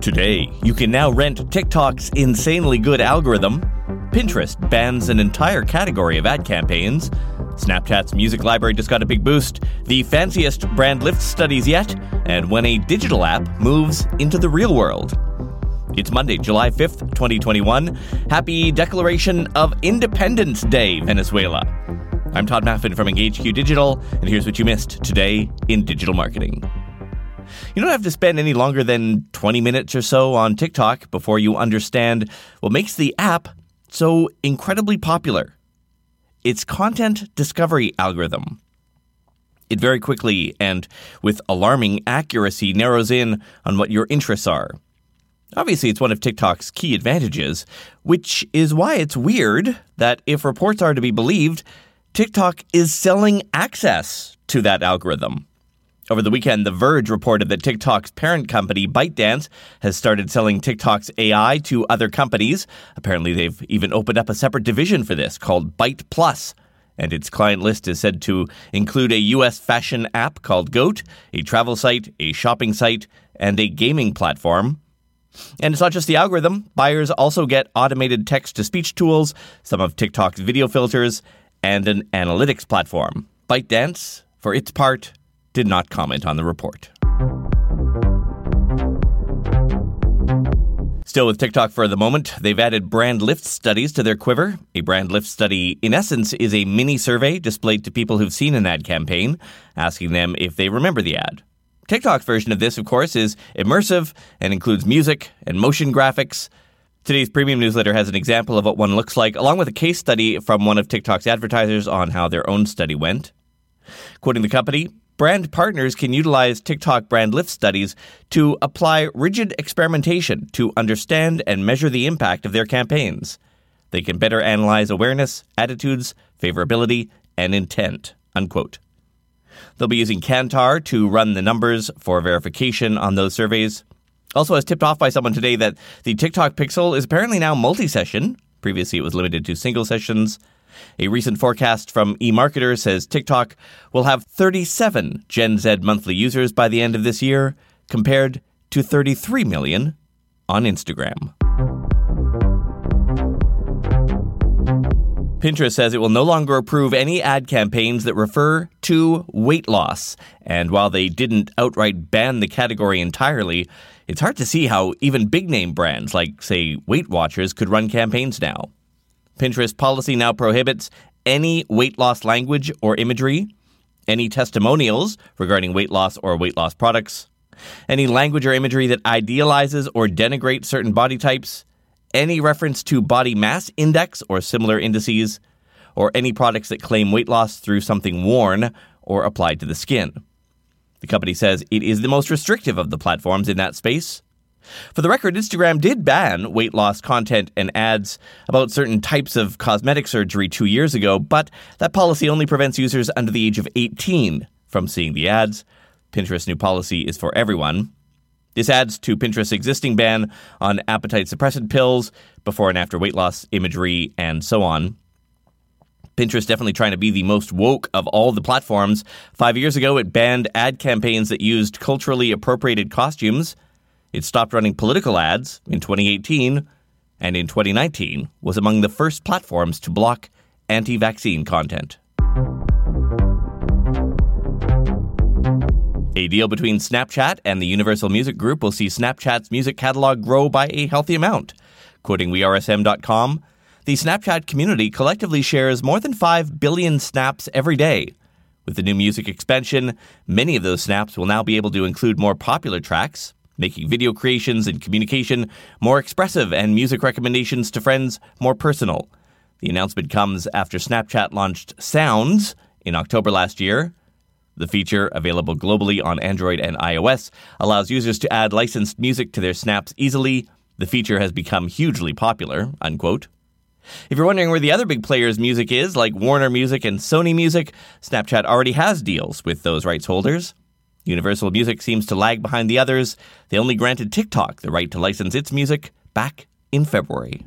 Today, you can now rent TikTok's insanely good algorithm. Pinterest bans an entire category of ad campaigns. Snapchat's music library just got a big boost. The fanciest brand lift studies yet. And when a digital app moves into the real world. It's Monday, July 5th, 2021. Happy Declaration of Independence Day, Venezuela. I'm Todd Maffin from EngageQ Digital, and here's what you missed today in digital marketing. You don't have to spend any longer than 20 minutes or so on TikTok before you understand what makes the app so incredibly popular. Its content discovery algorithm. It very quickly and with alarming accuracy narrows in on what your interests are. Obviously, it's one of TikTok's key advantages, which is why it's weird that if reports are to be believed, TikTok is selling access to that algorithm. Over the weekend, The Verge reported that TikTok's parent company, ByteDance, has started selling TikTok's AI to other companies. Apparently, they've even opened up a separate division for this called Byte Plus. And its client list is said to include a US fashion app called Goat, a travel site, a shopping site, and a gaming platform. And it's not just the algorithm. Buyers also get automated text to speech tools, some of TikTok's video filters, and an analytics platform. ByteDance, for its part, did not comment on the report. Still with TikTok for the moment, they've added brand lift studies to their quiver. A brand lift study, in essence, is a mini survey displayed to people who've seen an ad campaign, asking them if they remember the ad. TikTok's version of this, of course, is immersive and includes music and motion graphics. Today's premium newsletter has an example of what one looks like, along with a case study from one of TikTok's advertisers on how their own study went. Quoting the company, brand partners can utilize TikTok brand lift studies to apply rigid experimentation to understand and measure the impact of their campaigns. They can better analyze awareness, attitudes, favorability, and intent. Unquote. They'll be using Kantar to run the numbers for verification on those surveys. Also, as tipped off by someone today, that the TikTok Pixel is apparently now multi session. Previously, it was limited to single sessions. A recent forecast from eMarketer says TikTok will have 37 Gen Z monthly users by the end of this year, compared to 33 million on Instagram. Pinterest says it will no longer approve any ad campaigns that refer to weight loss. And while they didn't outright ban the category entirely, it's hard to see how even big name brands like, say, Weight Watchers could run campaigns now. Pinterest policy now prohibits any weight loss language or imagery, any testimonials regarding weight loss or weight loss products, any language or imagery that idealizes or denigrates certain body types, any reference to body mass index or similar indices, or any products that claim weight loss through something worn or applied to the skin. The company says it is the most restrictive of the platforms in that space. For the record, Instagram did ban weight loss content and ads about certain types of cosmetic surgery two years ago, but that policy only prevents users under the age of 18 from seeing the ads. Pinterest's new policy is for everyone. This adds to Pinterest's existing ban on appetite suppressant pills, before and after weight loss imagery, and so on. Pinterest is definitely trying to be the most woke of all the platforms. Five years ago, it banned ad campaigns that used culturally appropriated costumes. It stopped running political ads in 2018 and in 2019 was among the first platforms to block anti vaccine content. A deal between Snapchat and the Universal Music Group will see Snapchat's music catalog grow by a healthy amount. Quoting WeRSM.com, the Snapchat community collectively shares more than 5 billion snaps every day. With the new music expansion, many of those snaps will now be able to include more popular tracks, making video creations and communication more expressive and music recommendations to friends more personal. The announcement comes after Snapchat launched Sounds in October last year. The feature, available globally on Android and iOS, allows users to add licensed music to their snaps easily. The feature has become hugely popular, unquote. If you're wondering where the other big players' music is, like Warner Music and Sony Music, Snapchat already has deals with those rights holders. Universal Music seems to lag behind the others. They only granted TikTok the right to license its music back in February.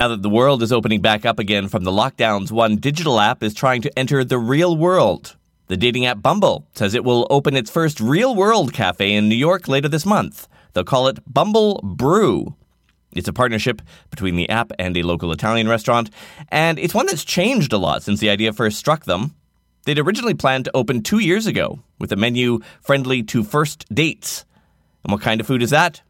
Now that the world is opening back up again from the lockdowns, one digital app is trying to enter the real world. The dating app Bumble says it will open its first real world cafe in New York later this month. They'll call it Bumble Brew. It's a partnership between the app and a local Italian restaurant, and it's one that's changed a lot since the idea first struck them. They'd originally planned to open two years ago with a menu friendly to first dates. And what kind of food is that?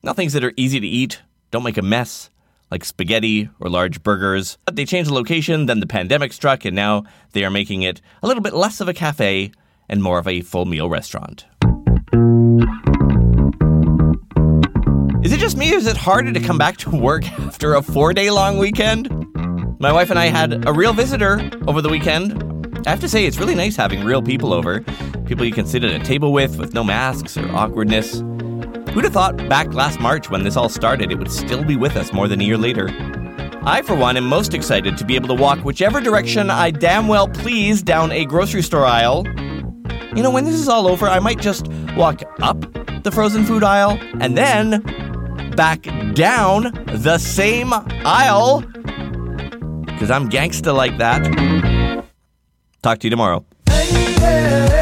Now, things that are easy to eat, don't make a mess, like spaghetti or large burgers. But they changed the location, then the pandemic struck, and now they are making it a little bit less of a cafe and more of a full meal restaurant. Is it just me or is it harder to come back to work after a four day long weekend? My wife and I had a real visitor over the weekend. I have to say, it's really nice having real people over. People you can sit at a table with with no masks or awkwardness. Who'd have thought back last March when this all started, it would still be with us more than a year later? I, for one, am most excited to be able to walk whichever direction I damn well please down a grocery store aisle. You know, when this is all over, I might just walk up the frozen food aisle and then back down the same aisle. Because I'm gangsta like that. Talk to you tomorrow. When